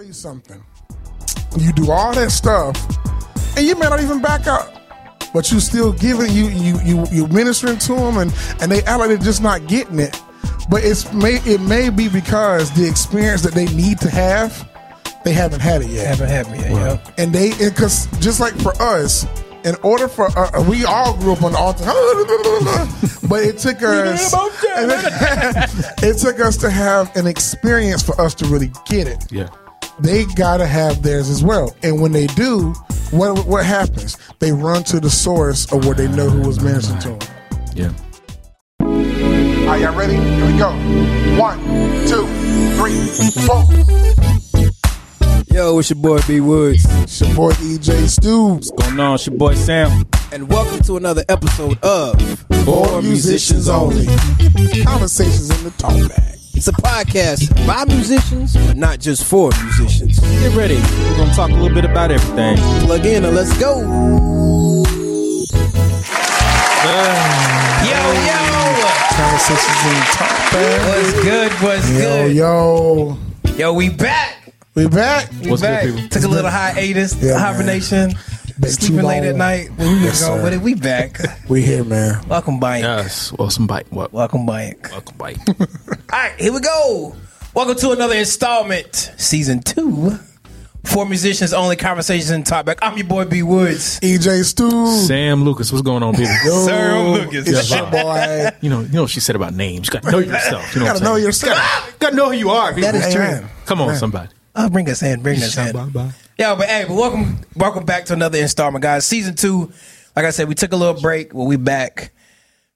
tell you something. You do all that stuff, and you may not even back up, but you still giving you you you you ministering to them, and and they act like they're just not getting it. But it's may it may be because the experience that they need to have, they haven't had it yet. Haven't had me yet. Yep. And they because just like for us, in order for uh, we all grew up on the altar, but it took us it took us to have an experience for us to really get it Yeah. They gotta have theirs as well. And when they do, what what happens? They run to the source of where they know who was ministering to them. Yeah. Are y'all ready? Here we go. One, two, three, four. Yo, it's your boy B Woods, It's your boy EJ Stoops. What's going on, it's your boy Sam. and welcome to another episode of For musicians only. Conversations in the talk back. It's a podcast by musicians, but not just for musicians. Get ready. We're gonna talk a little bit about everything. Plug in and let's go. Yo, yo, Conversations in the talk back. what's good? What's Yo, good? yo. Yo, Yo, we back. We back. We What's good, back. people? Took a little hiatus, Yeah, man. hibernation, Been sleeping too late at night. But we was Yes, going sir. with it. We back. We here, man. Welcome, Bike. Yes. Welcome Bike. What? Welcome, Bike. Welcome Bike. All right, here we go. Welcome to another installment, season two, for musicians only conversations in talk back. I'm your boy B Woods. EJ Stoops. Sam Lucas, what's going on, people? Yo, Sir, Lucas. It's your boy. You know, you know what she said about names. You gotta know yourself. You know You what gotta know saying? yourself. Gotta know who you are. That is true. Come on, Man. somebody. Oh, bring us in, bring us in. Bye-bye. But hey, but welcome, welcome back to another installment, guys. Season two. Like I said, we took a little break, but we back,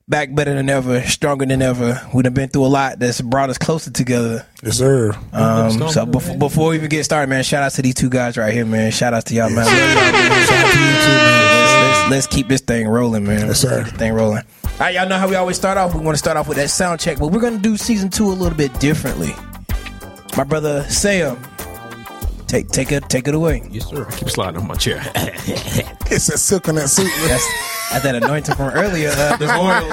back better than ever, stronger than ever. We've been through a lot that's brought us closer together. Yes, sir. Um, so before, before we even get started, man, shout out to these two guys right here, man. Shout out to y'all, man. Love. Shout out to you too, man. Let's, let's, let's keep this thing rolling, man. Yes, sir. Keep this thing rolling. All right, y'all know how we always start off. We want to start off with that sound check, but we're gonna do season two a little bit differently. My brother Sam, take take it take it away. Yes, sir. I keep sliding on my chair. It's a silk on that suit. That's that's that anointing from earlier. Uh, the oil.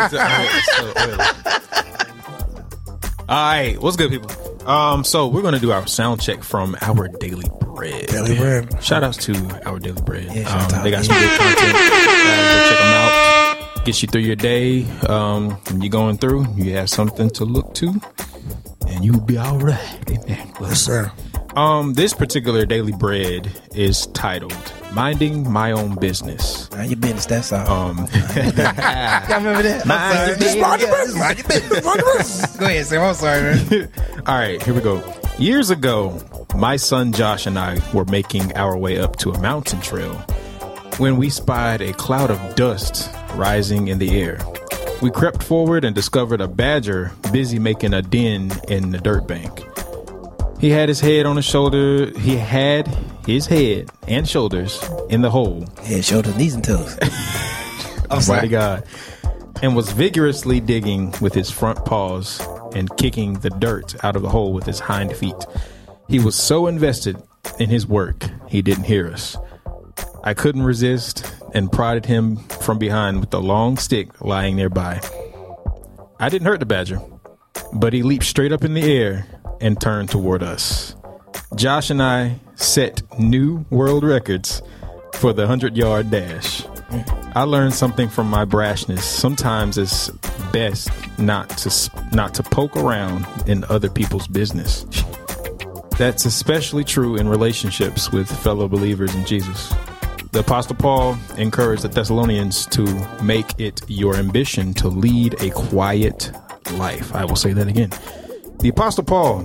All right, what's good, people? Um, so we're gonna do our sound check from our daily bread. Daily bread. Shout outs to our daily bread. Yeah, um, they got some good content. Uh, go check them out. Get you through your day. Um, when you're going through, you have something to look to, and you'll be all right. Amen. Yes, sir. Um, this particular daily bread is titled "Minding My Own Business." Mind your business. That's all. Um, Y'all remember that? Mind I'm your sorry. business. Yeah, Mind your business. mind your business. Mind your business. Go ahead, Sam. I'm sorry, man. All right, here we go. Years ago, my son Josh and I were making our way up to a mountain trail when we spied a cloud of dust rising in the air. We crept forward and discovered a badger busy making a den in the dirt bank. He had his head on his shoulder. He had his head and shoulders in the hole. Head, shoulders, knees, and toes. I'm Mighty God. And was vigorously digging with his front paws and kicking the dirt out of the hole with his hind feet. He was so invested in his work, he didn't hear us. I couldn't resist and prodded him from behind with a long stick lying nearby. I didn't hurt the badger, but he leaped straight up in the air and turned toward us. Josh and I set new world records for the 100 yard dash. I learned something from my brashness. Sometimes it's best not to not to poke around in other people's business. That's especially true in relationships with fellow believers in Jesus. The Apostle Paul encouraged the Thessalonians to make it your ambition to lead a quiet life. I will say that again. The Apostle Paul.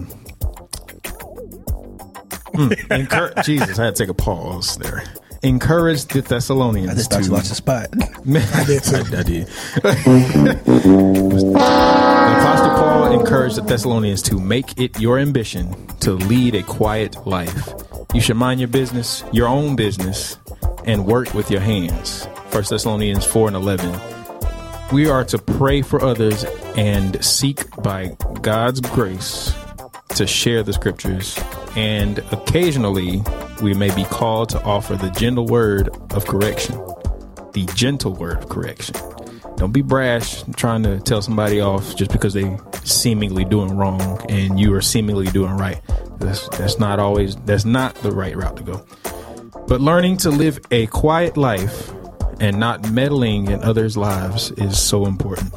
Hmm, encour- Jesus, I had to take a pause there. Encouraged the Thessalonians I just thought to you lost your spot. I did too. I, I did. the Apostle Paul encouraged the Thessalonians to make it your ambition to lead a quiet life. You should mind your business, your own business, and work with your hands. 1 Thessalonians 4 and 11. We are to pray for others and seek by God's grace to share the scriptures, and occasionally we may be called to offer the gentle word of correction. The gentle word of correction. Don't be brash trying to tell somebody off just because they seemingly doing wrong and you are seemingly doing right. That's that's not always that's not the right route to go. But learning to live a quiet life and not meddling in others' lives is so important.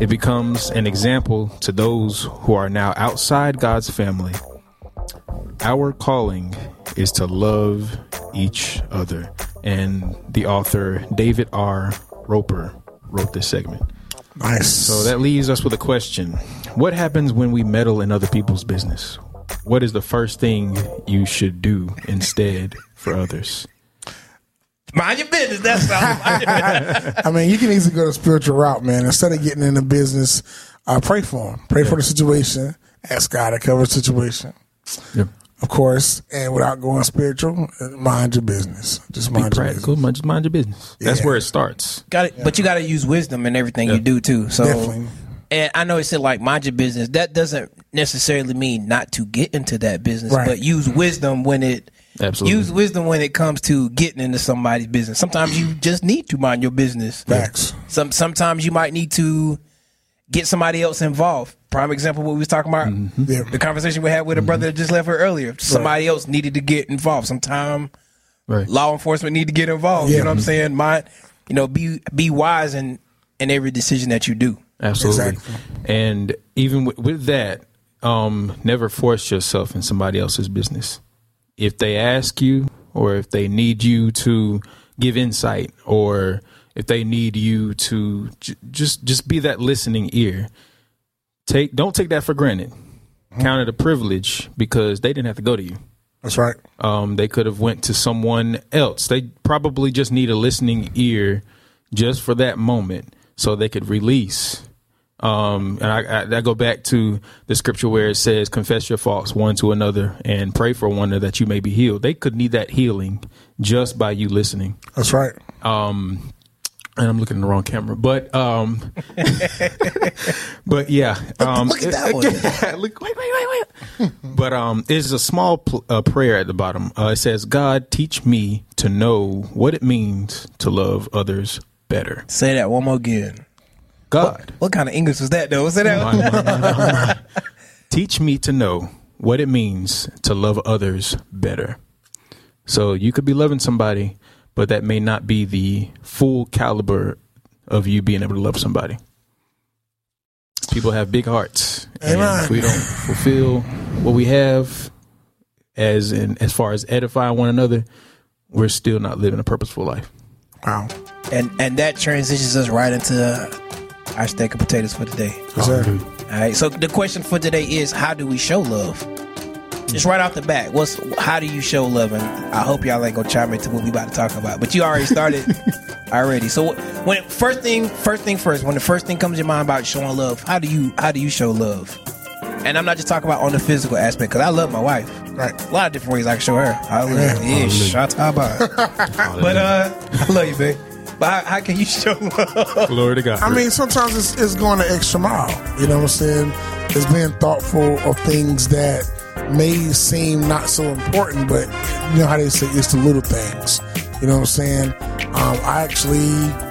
It becomes an example to those who are now outside God's family. Our calling is to love each other. And the author, David R. Roper, wrote this segment. Nice. So that leaves us with a question What happens when we meddle in other people's business? What is the first thing you should do instead for others? Mind your business. That's all. I I mean, you can easily go the spiritual route, man. Instead of getting into business, uh, pray for them. Pray for the situation. Ask God to cover the situation, Yep. of course. And without going spiritual, mind your business. Just Be mind your practical, business. just mind your business. That's where it starts. got it, but you got to use wisdom in everything you do too. So, Definitely. and I know it said like mind your business. That doesn't necessarily mean not to get into that business, Right. but use wisdom when it. Absolutely. Use wisdom when it comes to getting into somebody's business. Sometimes you just need to mind your business. Facts. Some sometimes you might need to get somebody else involved. Prime example, what we was talking about, Yeah. the conversation we had with a brother that just left here earlier. Somebody else needed to get involved. Sometime Right. law enforcement need to get involved. You Yeah. know what I'm saying? My, you know, be be wise in in every decision that you do. Absolutely. Exactly. And even with, with that, um, never force yourself in somebody else's business. If they ask you, or if they need you to give insight, or if they need you to j- just just be that listening ear, take don't take that for granted. Count it a privilege because they didn't have to go to you. That's right. Um, they could have went to someone else. They probably just need a listening ear just for that moment so they could release. Um, and I, I, I go back to the scripture where it says, confess your faults one to another and pray for one another that you may be healed. They could need that healing just by you listening. That's right. Um, and I'm looking in the wrong camera, but, um, but yeah, um, Look at that one. look, wait, wait, wait, wait. but um, there's a small pl- uh, prayer at the bottom. Uh, it says, "God, teach me to know what it means to love others better." Say that one more again. God, What kind of English was that though? Say that. teach me to know what it means to love others better. So you could be loving somebody, but that may not be the full caliber of you being able to love somebody. People have big hearts, and if we don't fulfill what we have as in as far as edifying one another, we're still not living a purposeful life. Wow. and and that transitions us right into our steak of potatoes for today. Yes, sir. All right. So the question for today is, how do we show love? Just right off the bat, what's how do you show love? And I hope y'all ain't gonna chime into what we about to talk about, but you already started already. So when first thing, first thing first, when the first thing comes to your mind about showing love, how do you how do you show love? And I'm not just talking about on the physical aspect because I love my wife. Right. A lot of different ways I can show her. Hallelujah. Yeah. Yeah, shout out. But uh, I love you, babe. But how, how can you show love? Glory to God. I mean, sometimes it's, it's going the extra mile. You know what I'm saying? It's being thoughtful of things that may seem not so important, but you know how they say it's the little things. You know what I'm saying? Um, I actually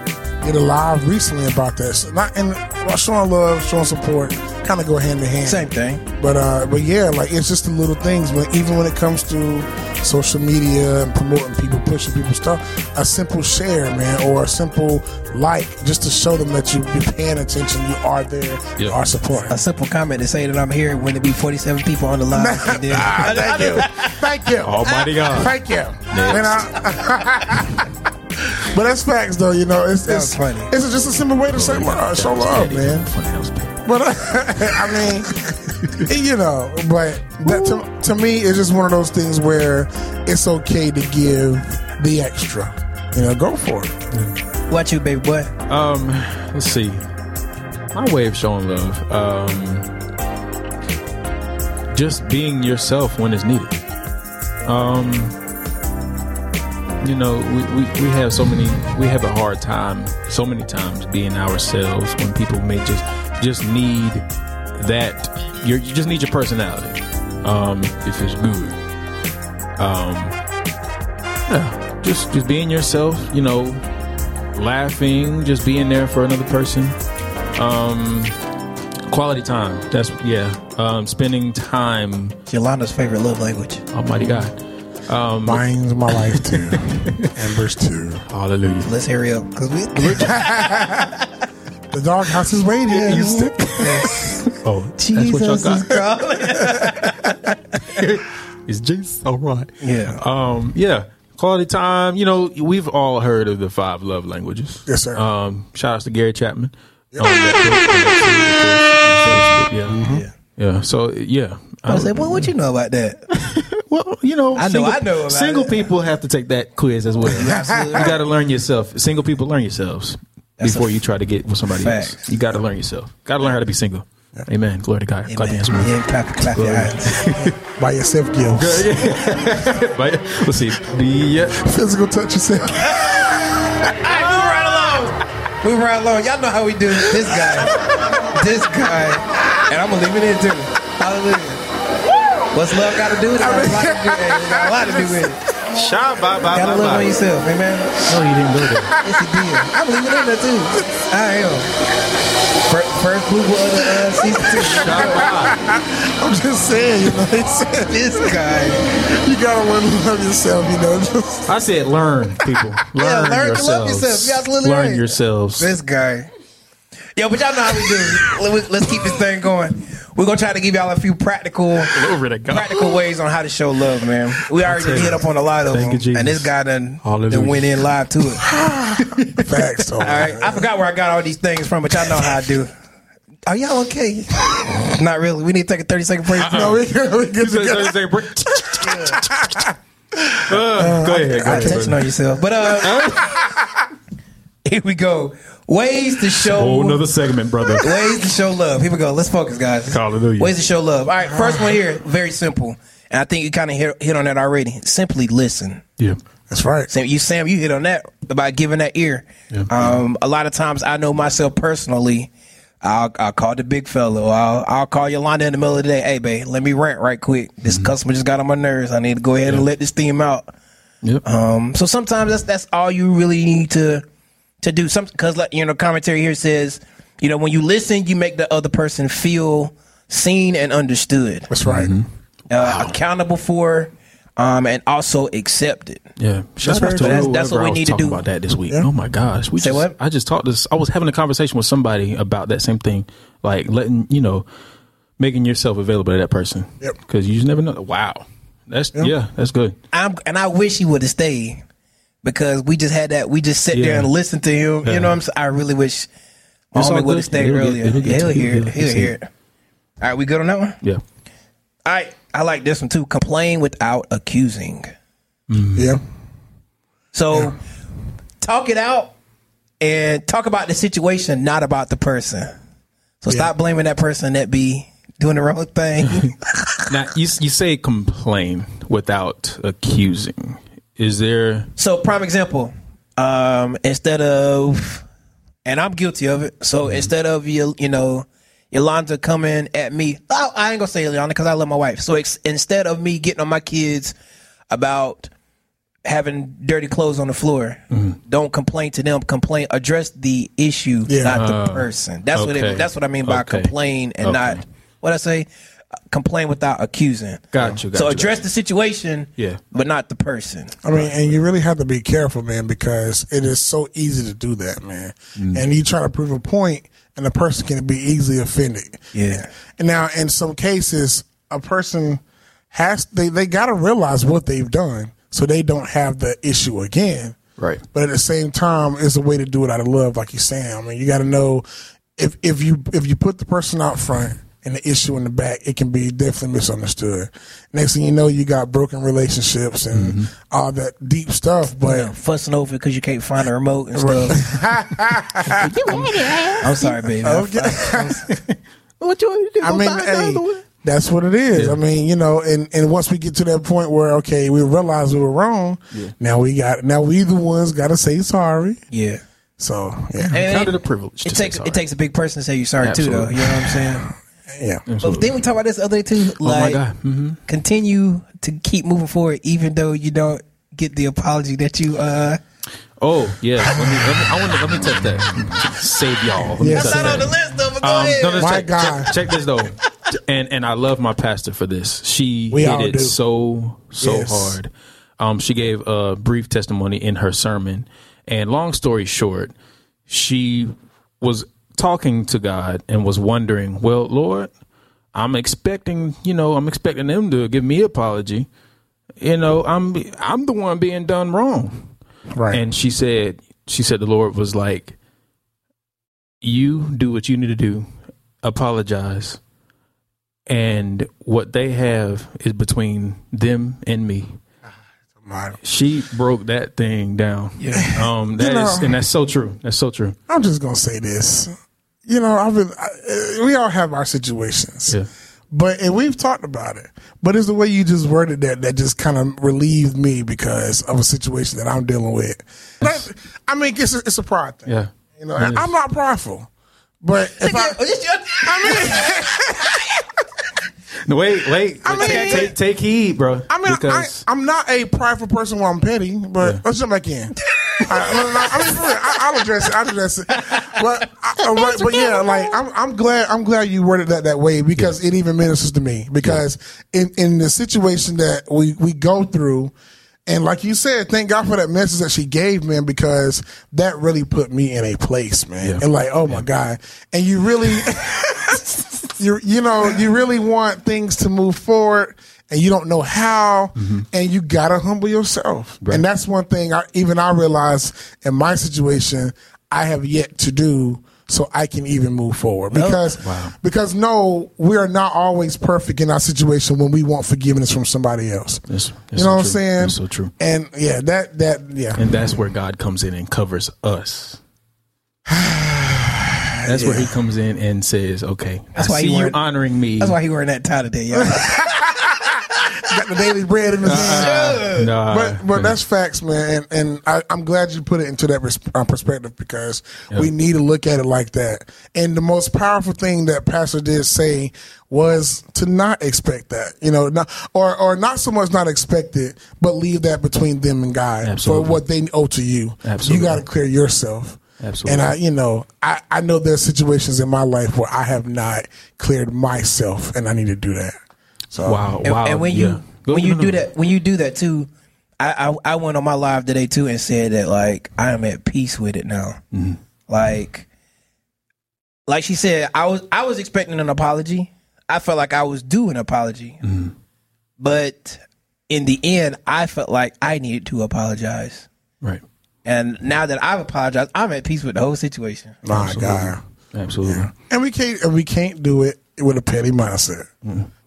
did a live recently about this. Not and well, showing love, showing support, kind of go hand in hand. Same thing. But uh, but yeah, like it's just the little things. But even when it comes to social media and promoting people, pushing people stuff, a simple share, man, or a simple like, just to show them that you be paying attention, you are there, you are supporting. A simple comment to say that I'm here when there be 47 people on the line. And then- thank you, thank you, Almighty God. thank you. And I- but that's facts, though. You know, it's That it's, funny. it's just a simple way to say uh, show love, man. Funny, that was bad. But I mean, you know, but that to, to me, it's just one of those things where it's okay to give the extra. You know, go for it. What you, baby boy? Um, let's see. My way of showing love, um, just being yourself when it's needed. Um, you know, we, we, we have so many, we have a hard time so many times being ourselves when people may just just need that. You're, you just need your personality. Um, if it's good. Um, yeah, just just being yourself. You know, laughing, just being there for another person. Um, Quality time. That's yeah. Um, spending time. Yolanda's favorite love language. Almighty God. Mine's my life too. Amber's too. Hallelujah. Let's hurry up because we. The doghouse is waiting. Oh, that's what y'all Jesus got. is calling. It's just all right. Yeah. Um. Yeah. Quality time. You know, we've all heard of the five love languages. Yes, sir. Um. Shout outs to Gary Chapman. On that book, on that series, of course. Yeah. Yeah. So yeah. I was like, well, what would you know about that? Well, you know, I know- single, I know about single it. people have to take that quiz as well. You got to learn yourself. Single people learn yourselves That's before you try to get with somebody else. You got to learn yourself. Got to learn how to be single. Amen. Glory to God. Clap your Amen. hands. man. Yeah, clap, clap your hands. By yourself gifts. But, Let's see. The, uh, Physical touch yourself. All right, move right along. Move right along. Y'all know how we do this guy. this guy. And I'm going to leave it in too. Hallelujah. What's love got to do with it? Got a lot to do, it got a lot to do with it. Shot bye bye Gotta love on yourself, amen. No, you didn't go there. Yes, he did. I'm leaving it in there too. I am. First, first blue of the uh, season two. Shot bye. I'm just saying, you know, it's, This guy. you gotta learn to love yourself, you know. Just, I said learn, people. Learn, Yeah, learn to love yourselves. yourself. You absolutely learn right. yourselves. This guy. Yo, but y'all know how we do. Let- Let's keep this thing going. We're gonna try to give y'all a few practical, Glory practical ways on how to show love, man. We already tell you. hit up on a lot of Thank them, you, and this guy done, Hallelujah. done went in live to it. facts, though. All right, I forgot where I got all these things from, but y'all know how I do. Are y'all okay? Not really. We need to take a thirty second break. No, we good. We good to go. Uh, go ahead. Go I ahead. touching on yourself, but uh, here we go. Ways to show Whole another segment, brother. ways to show love. Here we go. Let's focus, guys. Hallelujah. Ways to show love. All right, first one here, very simple, and I think you kind of hit, hit on that already. Simply listen. Yeah. That's right. Sam, you Sam, you hit on that about giving that ear. Yeah. Um, a lot of times, I know myself personally. I'll, I'll call the big fellow. I'll, I'll call Yolanda in the middle of the day. Hey, babe, let me rant right quick. Mm-hmm. This customer just got on my nerves. I need to go ahead and let this theme out. Yep. Um, so sometimes that's that's all you really need to to do. something because like you know, commentary here says, you know, when you listen, you make the other person feel seen and understood, That's right. uh, accountable for, um, and also accepted. Yeah, shout very out to. That's- that's what I we was need to talking do. about that this week. Yeah. Oh my gosh, we Say just, what? I just talked this. I was having a conversation with somebody about that same thing, like letting you know, making yourself available to that person. Yep. Because you just never know. Wow, that's yeah, that's good. I'm and I wish he would have stayed because we just had that. We just sat there and listen to him. Yeah. You know what I'm saying? I really wish my homie would have stayed He'll get- earlier. it'll get he'll to- hear it. he'll- He'll he'll hear it. All right, we good on that one? Yeah, All right, I like this one too. Complain without accusing. Mm. Yeah. So talk it out and talk about the situation, not about the person. So stop blaming that person that be doing the wrong thing. now you you say complain without accusing. Is there? so prime example, um, instead of, and I'm guilty of it. So instead of you, you know, Yolanda coming at me, I, I ain't gonna say Yolanda because I love my wife. So ex- instead of me getting on my kids about having dirty clothes on the floor, don't complain to them. Complain, address the issue, Yeah. not the Uh, person. That's what it, that's what I mean by Okay. complain and Okay. not what I say. Complain without accusing. Got you, got so you, address got the situation, Yeah. but not the person. I mean, and you really have to be careful, man, because it is so easy to do that, man. Mm. And you try to prove a point, and the person can be easily offended. Yeah. And now, in some cases, a person has they they got to realize what they've done, so they don't have the issue again. Right. But at the same time, it's a way to do it out of love, like you're saying. I mean, you got to know if if you if you put the person out front and the issue in the back, it can be definitely misunderstood. Next thing you know, you got broken relationships and mm-hmm. all that deep stuff. But fussing over because you can't find a remote and stuff. I'm sorry, baby. Okay. What you want to do? I mean, hey, that's what it is. I mean, you know, and, and once we get to that point where okay, we realize we were wrong, now we got now we the ones got to say sorry. Yeah. So yeah, And Count it a privilege. It takes sorry. it takes a big person to say you're sorry too, though. You know what I'm saying? Yeah. But Absolutely. then we talk about this other day too. oh my Like, god. hmm continue to keep moving forward, even though you don't get the apology that you uh Oh yeah, let me, let me, I want to let me touch that. Save y'all. Let me Yes, touch sir. Not on the list though, but go Um, ahead. no, no, My check, God. Check, check this though, and and I love my pastor for this. She We hit all it do. so so Yes. hard. Um, she gave a brief testimony in her sermon, and long story short, she was talking to God and was wondering, well, Lord, I'm expecting, you know, I'm expecting them to give me apology. You know, I'm I'm the one being done wrong. Right. And she said, she said the Lord was like, you do what you need to do, apologize, and what they have is between them and me. She broke that thing down. Yeah. Um, that You is- and that's so true. That's so true. I'm just gonna say this. You know, I've been. I, we all have our situations, Yeah. but and we've talked about it. But it's the way you just worded that that just kind of relieved me because of a situation that I'm dealing with. But, I mean, it's a, it's a pride thing. Yeah. You know, It is. I'm not prideful, but if I, this your- No, wait, wait. I mean- take, take, take heed, bro. I mean, because I, I'm not a prideful person while I'm petty, but Yeah. let's jump back in. I, no, no, I mean, for real, I, I'll address it. I'll address it. But, I, but, but yeah, like I'm, I'm glad, I'm glad you worded that that way because it even ministers to me. Because in in the situation that we we go through, and like you said, thank God for that message that she gave, man, because that really put me in a place, man. Yeah. And like, oh my God, and you really. you you know you really want things to move forward and you don't know how mm-hmm. and you gotta humble yourself Right. and that's one thing I, even i realize in my situation i have yet to do so i can even move forward because Wow. because no we are not always perfect in our situation when we want forgiveness from somebody else That's- that's you so know what i'm true. saying That's so true. and yeah that that yeah And that's where God comes in and covers us. That's where He comes in and says, "Okay, That's I why see you wearing- honoring me." That's why he wearing that tie today, y'all. got the daily bread in his hand Nah, but but that's facts, man, and and I, I'm glad you put it into that res- uh, perspective because we need to look at it like that. And the most powerful thing that Pastor did say was to not expect that, you know, not, or or not so much not expect it, but leave that between them and God Absolutely. for what they owe to you. Absolutely. you got to clear yourself. Absolutely. And I, you know, I, I know there's situations in my life where I have not cleared myself, and I need to do that. So wow, And, wow. and when you Go- when you do that when you do that too, I, I I went on my live today too and said that like I am at peace with it now. Mm-hmm. Like like she said, I was I was expecting an apology. I felt like I was due an apology, Mm-hmm. but in the end, I felt like I needed to apologize. right, And now that I've apologized, I'm at peace with the whole situation. my God. absolutely. and we can't and we can't do it with a petty mindset.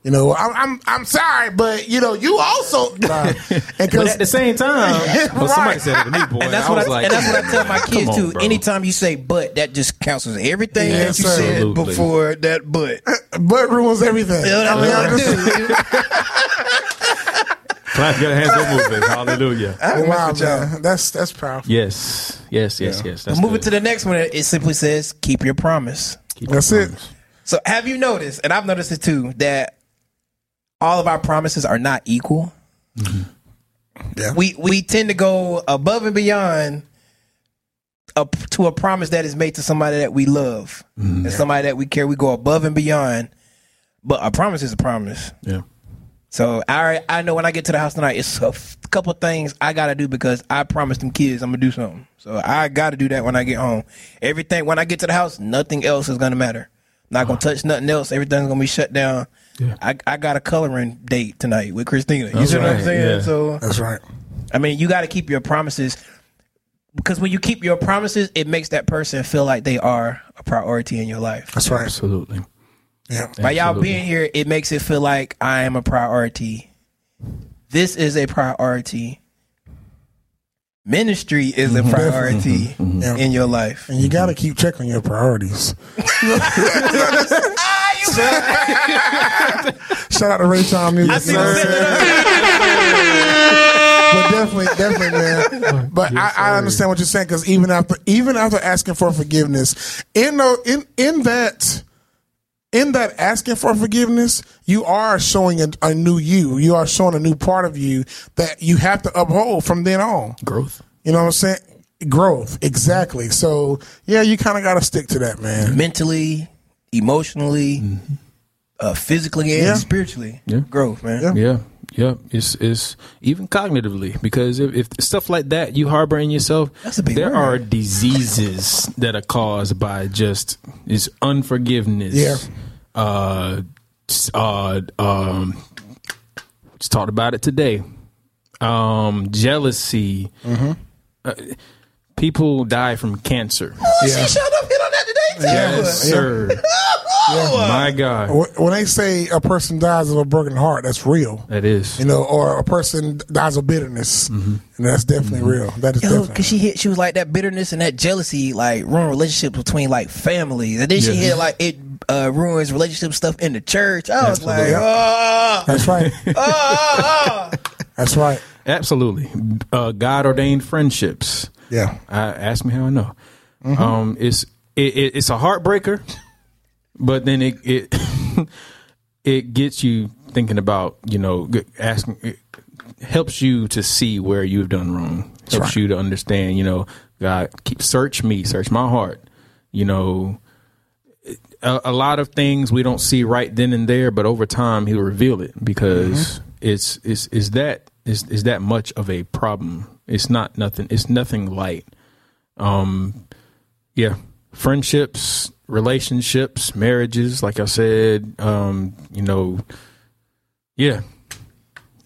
You know, I'm, I'm I'm sorry, but you know, you also nah. and But 'cause- at the same time, well, somebody Right. said it to me, boy. And that's I what was I, like, and that's what I tell my kids on, too. bro. Anytime you say "but," that just cancels everything Yes, that you sir. said before that "but." Uh, but ruins everything. Yeah, I mean, I'm that's just, Clap your hands, go moving. Hallelujah. wow, man, that's that's powerful. Yes, yes, yes, yes. That's Moving good. to the next one, it simply says "keep your promise." Keep That's your it. promise. So, have you noticed, and I've noticed it too, that all of our promises are not equal? Yeah, We we tend to go above and beyond up to a promise that is made to somebody that we love mm-hmm. and somebody that we care. We go above and beyond, but a promise is a promise. Yeah. So I I know when I get to the house tonight, it's a f- couple things I gotta do because I promised them kids I'm gonna do something. So I gotta do that when I get home. Everything when I get to the house, nothing else is gonna matter. Not gonna touch nothing else. Everything's gonna be shut down. Yeah. I I got a coloring date tonight with Christina. You see what I'm right, saying? yeah. So that's right. I mean, you got to keep your promises because when you keep your promises, it makes that person feel like they are a priority in your life. That's right. Absolutely. Yeah, By y'all Absolutely. being here, it makes it feel like I am a priority. This is a priority. Ministry is a mm-hmm. priority Yeah. in your life. and you got to keep checking your priorities. Shout out to Ray Tom Music. see them setting but definitely, definitely, man. But I, I understand what you're saying because even after, even after asking for forgiveness, in the, in in that, in that asking for forgiveness, you are showing a, a new you. You are showing a new part of you that you have to uphold from then on. Growth. You know what I'm saying? growth exactly. So yeah, you kind of got to stick to that, man. mentally, emotionally, uh, physically, and Yeah. spiritually. Yeah. Growth, man. Yeah. Yeah. It's it's even cognitively because if, if stuff like that you harbor in yourself, That's a big there word. are diseases that are caused by just is unforgiveness. Yeah. Uh, uh, um, just talked about it today. Um, jealousy. Mm-hmm. Uh, people die from cancer. Oh, Yeah. She shut up hit on that today, too. Yes, sir. My God, When they say a person dies of a broken heart, that's real. that is. You know, or a person dies of bitterness, mm-hmm. and that's definitely mm-hmm. real. That is Yo, definitely. cause she hit, she was like that bitterness and that jealousy, like ruin relationships between like families, and then she Yeah. hit like it uh, ruins relationship stuff in the church. I was like, oh, That's right. oh, oh. That's right. Absolutely. Uh, God ordained friendships. Yeah. I, ask me how I know. Mm-hmm. Um, it's it, it, it's a heartbreaker, but then it it it gets you thinking about you know asking it helps you to see where you've done wrong. Helps right. you to understand. You know, God, keep search me, search my heart. You know, a, a lot of things we don't see right then and there, but over time He'll reveal it because it's it's is that is is that much of a problem. It's not nothing. It's nothing light. Um, yeah, friendships, relationships, marriages. Like I said, um, you know, yeah,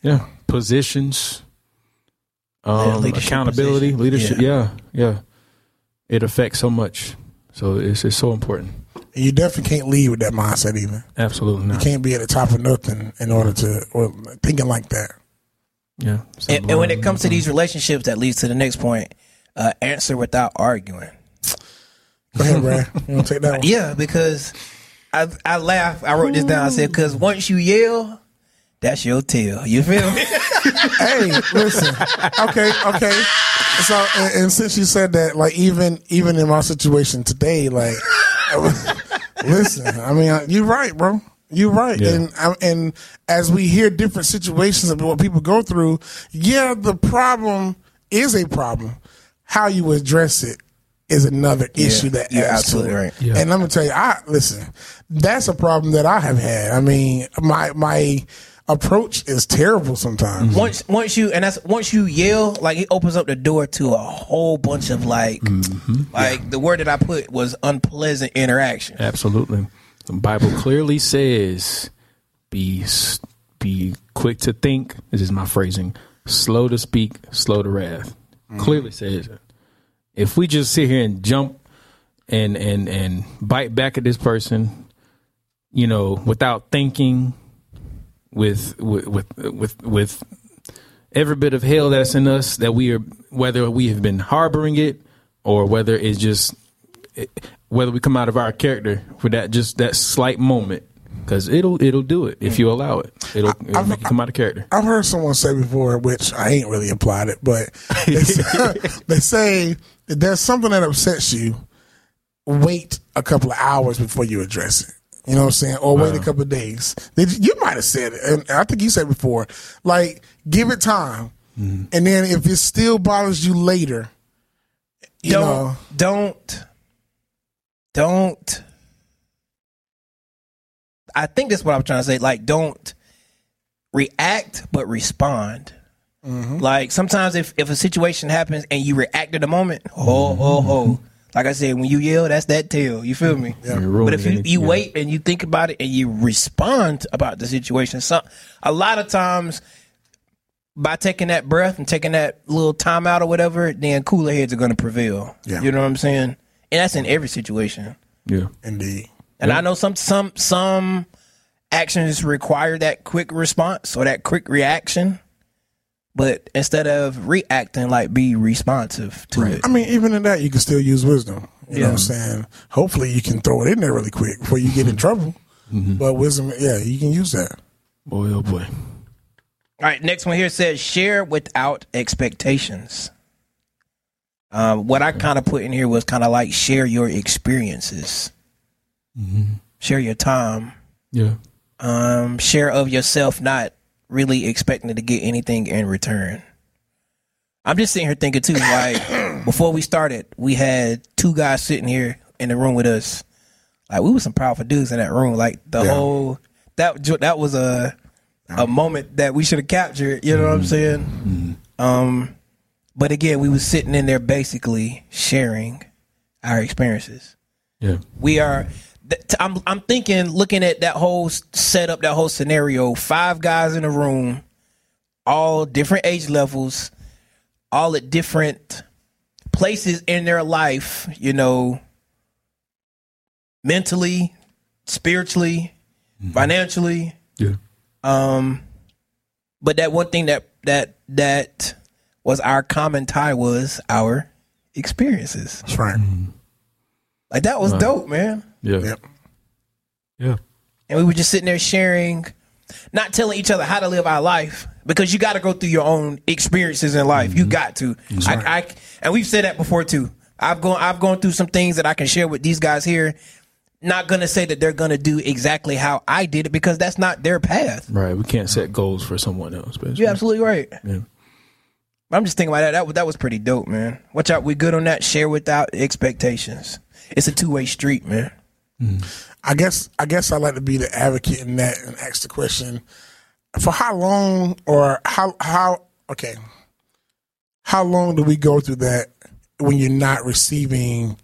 yeah, positions, um, leadership accountability, position. leadership. Yeah. yeah, It affects so much. So it's it's so important. And you definitely can't lead with that mindset either. Absolutely not. You can't be at the top of nothing in order to or thinking like that. Yeah. and, and when it comes to these relationships, that leads to the next point: uh, answer without arguing. Go ahead, Brad. You want to take that one? Yeah, because I I laugh. I wrote this down. I said, because once you yell, that's your tail. You feel me? hey, listen. Okay, okay. So, and, and since you said that, like even even in my situation today, like, listen. I mean, you're right, bro. You're right. Yeah. And I- and as we hear different situations of what people go through, yeah, the problem is a problem. How you address it is another issue that you're adds to absolutely it. right. Yeah. And let me tell you, I listen. That's a problem that I have had. I mean, my my approach is terrible sometimes. Mm-hmm. once once you and that's once you yell, like it opens up the door to a whole bunch of like, mm-hmm. like the word that I put was unpleasant interaction. Absolutely. The Bible clearly says, "Be be quick to think." This is my phrasing: slow to speak, slow to wrath. Mm-hmm. Clearly says it. If we just sit here and jump and and and bite back at this person, you know, without thinking, with with with with, with every bit of hell that's in us, that we are whether we have been harboring it or whether it's just whether we come out of our character for that just that slight moment because it'll it'll do it if you allow it it'll, it'll I've- make you come out of character I've heard someone say before, which I ain't really applied it, but they say, they say if there's something that upsets you, wait a couple of hours before you address it. You know what I'm saying? Or wait a couple of days. You, you might have said it, and I think you said before, like give it time, mm-hmm. and then if it still bothers you later, you don't know, don't don't I think that's what I'm trying to say. Like don't react but respond. Mm-hmm. Like sometimes if, if a situation happens and you react at the moment, ho ho ho. Mm-hmm. Like I said, when you yell, that's that tail. You feel me? You ruin But if you, you yeah. wait and you think about it and you respond about the situation, some a lot of times by taking that breath and taking that little time out or whatever, then cooler heads are going to prevail. Yeah. You know what I'm saying? And that's in every situation. yeah indeed. And I know some some some actions require that quick response or that quick reaction. But instead of reacting, like be responsive to it. I mean, even in that, you can still use wisdom. You know what I'm saying? Hopefully, you can throw it in there really quick before you get in trouble. But wisdom, yeah, you can use that. boy oh boy All right, next one here says share without expectations. Um, what I kind of put in here was kind of like share your experiences, share your time, yeah um, share of yourself, not really expecting to get anything in return. I'm just sitting here thinking too, like before we started, we had two guys sitting here in the room with us. Like we were some powerful dudes in that room. Like the Yeah. whole that that was a a moment that we should have captured. You know what I'm saying? Um, but again, we was sitting in there basically sharing our experiences. Yeah. We are. Th- t- I'm I'm thinking, looking at that whole s- setup, that whole scenario. Five guys in a room, all different age levels, all at different places in their life. You know, mentally, spiritually, financially. Yeah. Um, but that one thing that that that was our common tie was our experiences. That's right. Like that was dope, man. Yeah. Yep. Yeah. and we were just sitting there sharing, not telling each other how to live our life because you got to go through your own experiences in life. You mm-hmm. got to. I, I and we've said that before too. I've gone I've gone through some things that I can share with these guys here. Not gonna say that they're gonna do exactly how I did it because that's not their path. Right. We can't set goals for someone else. But You're absolutely right. Yeah. I'm just thinking about that. That was, that was pretty dope, man. Watch out. We good on that. Share without expectations. It's a two way street, man. I guess I guess I like to be the advocate in that and ask the question: For how long, or how how okay, how long do we go through that when you're not receiving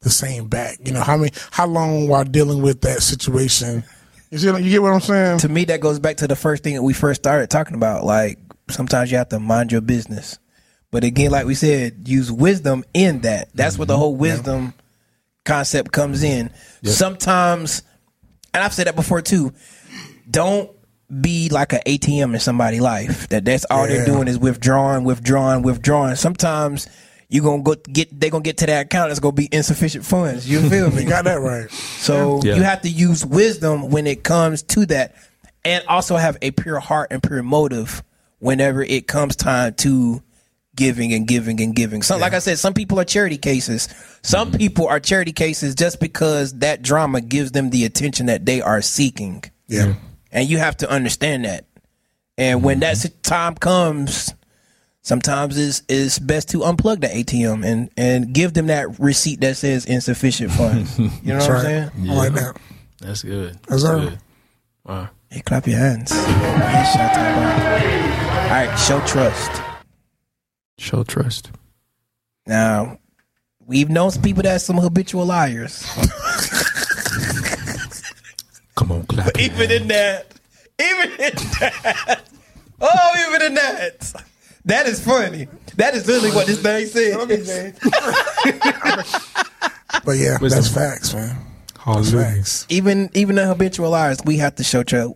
the same back? You know, how many how long while dealing with that situation? You see, you get what I'm saying? to me that goes back to the first thing that we first started talking about like sometimes you have to mind your business but again like we said use wisdom in that that's what the mm-hmm. whole wisdom concept comes in. Sometimes and i've said that before too don't be like an atm in somebody's life. That that's all they're doing is withdrawing withdrawing withdrawing. Sometimes you're gonna go get they're gonna get to that account it's gonna be insufficient funds. You feel me? You got that right. so Yeah. you have to use wisdom when it comes to that, and also have a pure heart and pure motive whenever it comes time to giving and giving and giving. So, like I said, some people are charity cases. Some mm-hmm. people are charity cases just because that drama gives them the attention that they are seeking, Yeah. and you have to understand that. And when that mm-hmm. time comes, sometimes it's, it's best to unplug the ATM and, and give them that receipt that says insufficient funds. You know what I'm Right. saying? I like that. That's good. Yes, That's sir. good. Wow. Hey, clap your hands. Hands shot to the bottom. All right, show trust. Show trust. Now, we've known some people that's some habitual liars. Come on, clap. your even in that, even in that, oh, even in that, that is funny. That is literally what this thing said. But yeah, Wisdom. that's facts, man. That's Hallelujah. facts. even even the habitual liars, we have to show trust.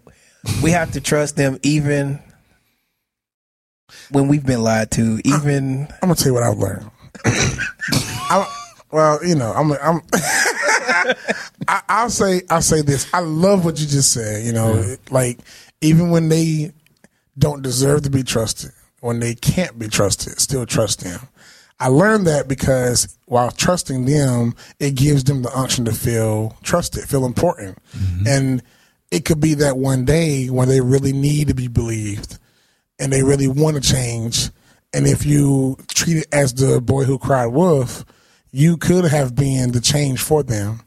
We have to trust them even when we've been lied to. Even I'm gonna tell you what I've learned. I'm, well, you know, I'm, I'm I, I'll say, I'll say this. I love what you just said. You know, like even when they don't deserve to be trusted, when they can't be trusted, still trust them. I learned that because while trusting them, it gives them the unction to feel trusted, feel important, mm-hmm. and it could be that one day when they really need to be believed and they really want to change. And if you treat it as the boy who cried wolf, you could have been the change for them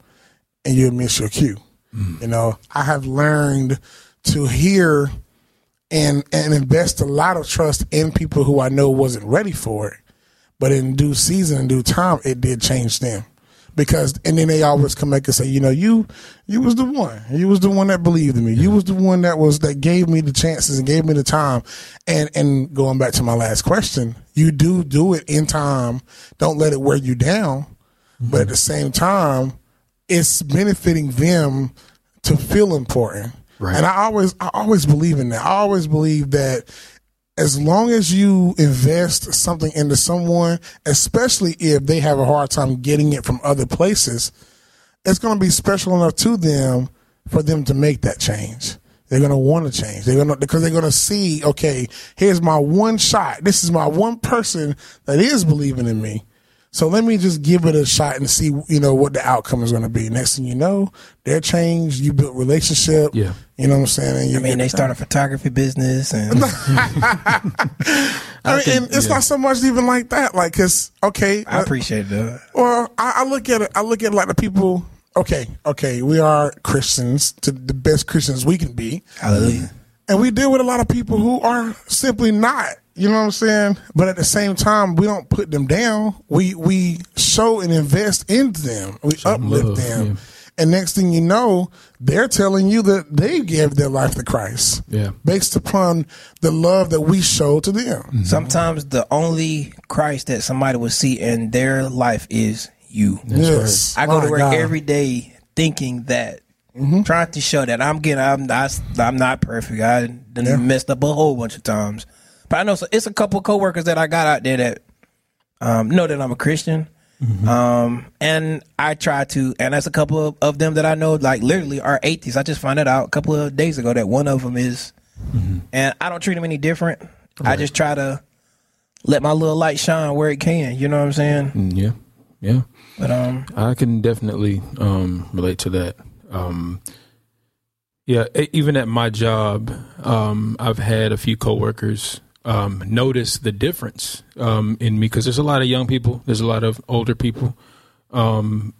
and you'll miss your cue. Hmm. You know, I have learned to hear and and invest a lot of trust in people who I know wasn't ready for it. But in due season and due time, it did change them. Because and then they always come back and say, you know, you you was the one. You was the one that believed in me. You was the one that was that gave me the chances and gave me the time. And and going back to my last question, you do do it in time. Don't let it wear you down. Mm-hmm. But at the same time, it's benefiting them to feel important. Right. And I always I always believe in that. I always believe that as long as you invest something into someone, especially if they have a hard time getting it from other places, it's going to be special enough to them for them to make that change. They're going to want to change. They're going to because they're going to see, okay, here's my one shot. This is my one person that is believing in me. So let me just give it a shot and see, you know, what the outcome is going to be. Next thing you know, they're changed. You built relationship. Yeah. You know what I'm saying? And you I mean, they the start a photography business and I mean, can- and it's yeah. not so much even like that. Like, cause okay, I appreciate that. Well, I, I look at it. I look at it like the people. Okay, okay, we are Christians to the best Christians we can be, Hallelujah. And we deal with a lot of people who are simply not. You know what I'm saying? But at the same time, we don't put them down. We we show and invest into them. We uplift love, them. yeah. And next thing you know, they're telling you that they gave their life to Christ. Yeah. Based upon the love that we show to them. Mm-hmm. Sometimes the only Christ that somebody will see in their life is you. yes. I go My to work God. every day thinking that, trying to show that I'm getting, I'm not, I'm not perfect. I done messed up a whole bunch of times, but I know so it's a couple of coworkers that I got out there that um, know that I'm a Christian. Um, and I try to, and that's a couple of, of them that I know, like literally are atheists. I just found it out a couple of days ago that one of them is, and I don't treat them any different. I just try to let my little light shine where it can. You know what I'm saying? Mm, yeah, yeah. But um, I can definitely um, relate to that. Um, yeah, even at my job, um, I've had a few coworkers um, notice the difference um, in me because there's a lot of young people, there's a lot of older people, um,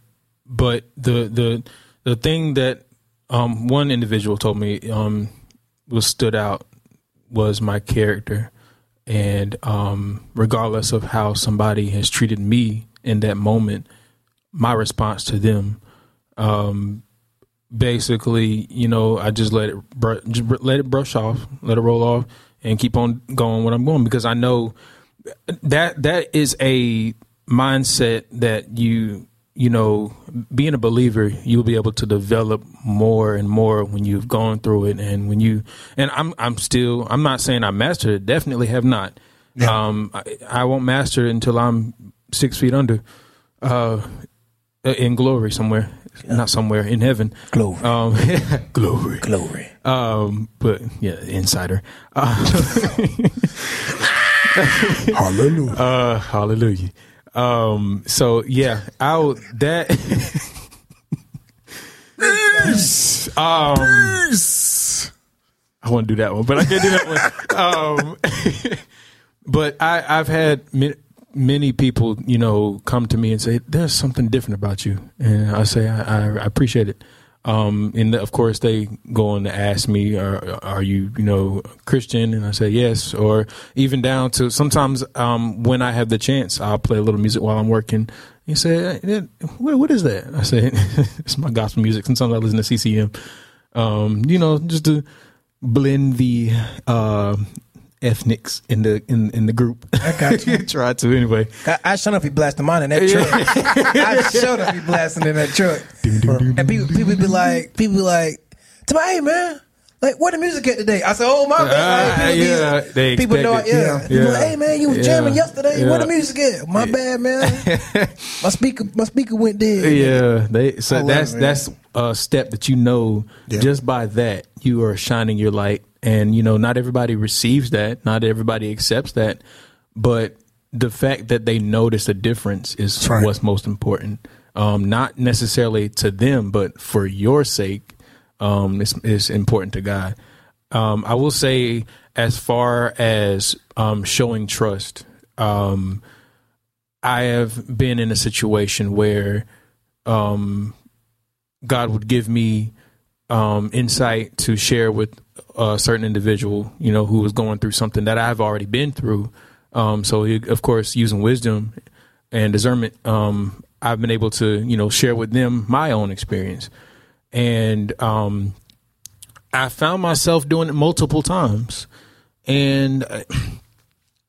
but the the the thing that um, one individual told me um, was stood out was my character, and regardless of how somebody has treated me in that moment, my response to them basically you know i just let it br- just let it brush off let it roll off and keep on going what i'm going because i know that that is a mindset that you you know being a believer you'll be able to develop more and more when you've gone through it and when you and i'm i'm still i'm not saying i mastered it definitely have not. Um I, I won't master it until i'm six feet under. Uh in glory somewhere not somewhere in heaven Glory. um glory glory. um but yeah insider uh, Hallelujah. uh hallelujah um so yeah i'll that um I want to do that one, but I can't do that one. Um, but I, I've had many people, you know, come to me and say, "There's something different about you," and I say, "I, I appreciate it." Um, and of course, they go on to ask me, "Are, are you, you know, Christian?" And I say, "Yes." Or even down to sometimes um, when I have the chance, I'll play a little music while I'm working. You say, "Eh, "What, what is that?" I say, "It's my gospel music." Sometimes I listen to CCM. Um, you know, just to blend the uh, ethnics in the in in the group. I got you. Try to anyway. I, I shut up. He blasting mine in that truck. I shut up. He blasting in that truck. And people, people be like, people be like, to my hey man, like where the music at today? I said, oh my Ah, bad. Like, people be- yeah, they people know, it, yeah. Yeah. People like, hey man, you was Yeah. jamming yesterday. Where the music at? My bad, man. my speaker, my speaker went dead. Yeah, they so that's it, that's a step that you know just by that you are shining your light, and you know not everybody receives that, not everybody accepts that, but the fact that they notice a difference is right. what's most important. Um, not necessarily to them, but for your sake, um, it's, it's important to God. Um, I will say, as far as um, showing trust, um, I have been in a situation where um, God would give me um, insight to share with a certain individual, you know, who was going through something that I've already been through. Um, so, of course, using wisdom and discernment, um, I've been able to, you know, share with them my own experience. And um, I found myself doing it multiple times. And uh,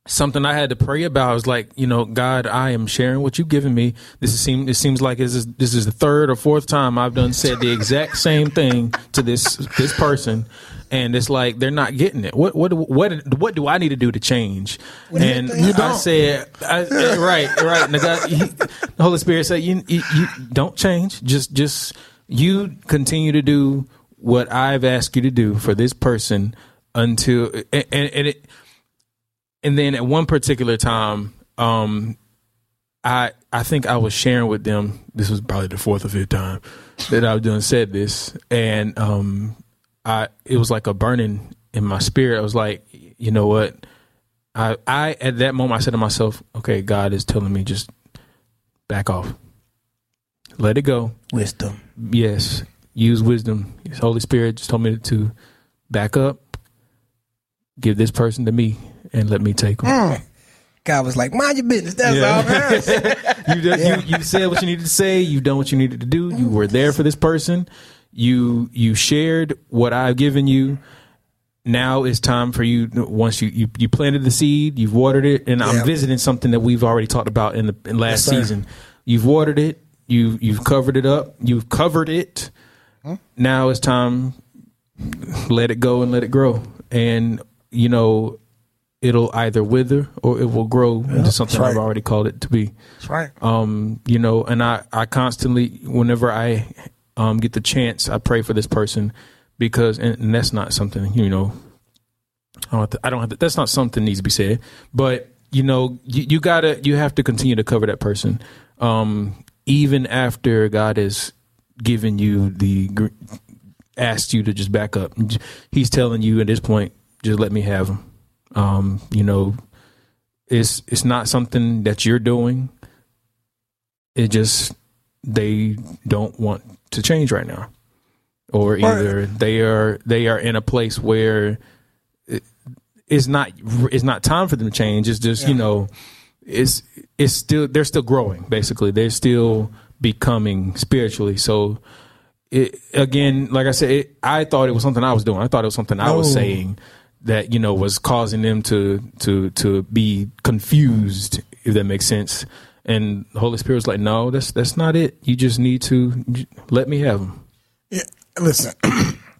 something I had to pray about was like, you know, God, I am sharing what you've given me. This is seem it seems like this is this is the third or fourth time I've done said the exact same thing to this this person. And it's like they're not getting it. What what what what do I need to do to change? And You I don't. said, I, uh, right, right. And the, God, he, the Holy Spirit said, you, you you don't change. Just just you continue to do what I've asked you to do for this person until and, and, and it and then at one particular time, um, I I think I was sharing with them. This was probably the fourth or fifth time that I've done said this, and um, I it was like a burning in my spirit. I was like, you know what? I, I at that moment I said to myself, okay, God is telling me just back off, let it go. Wisdom. Yes, use wisdom. His Holy Spirit just told me to back up, give this person to me, and let me take them. Hmm. God was like, mind your business. That's all. you, did- you you said what you needed to say. You've done what you needed to do. You were there for this person. You you shared what I've given you. Now it's time for you. Once you you, you planted the seed, you've watered it, and I'm visiting something that we've already talked about in the in last Yes, season. You've watered it. You you've covered it up. You've covered it. Hmm? Now it's time. Let it go and let it grow, and you know it'll either wither or it will grow into something right. I've already called it to be That's right. um, you know, and I, I constantly, whenever I um, get the chance, I pray for this person because, and, and that's not something, you know, I don't have to, I don't have to, that's not something needs to be said, but you know, you, you gotta, you have to continue to cover that person, um, even after God has given you the, asked you to just back up. He's telling you at this point, just let me have him. Um, you know, it's it's not something that you're doing. It just they don't want to change right now, or either they are they are in a place where it- it's not it's not time for them to change. It's just you know it's it's still they're still growing. Basically, they're still becoming spiritually. So it, again, like I said, it, I thought it was something I was doing. I thought it was something I was No. saying that you know was causing them to to to be confused, if that makes sense. And the Holy Spirit was like, "No, that's that's not it. You just need to let me have them." Yeah, listen,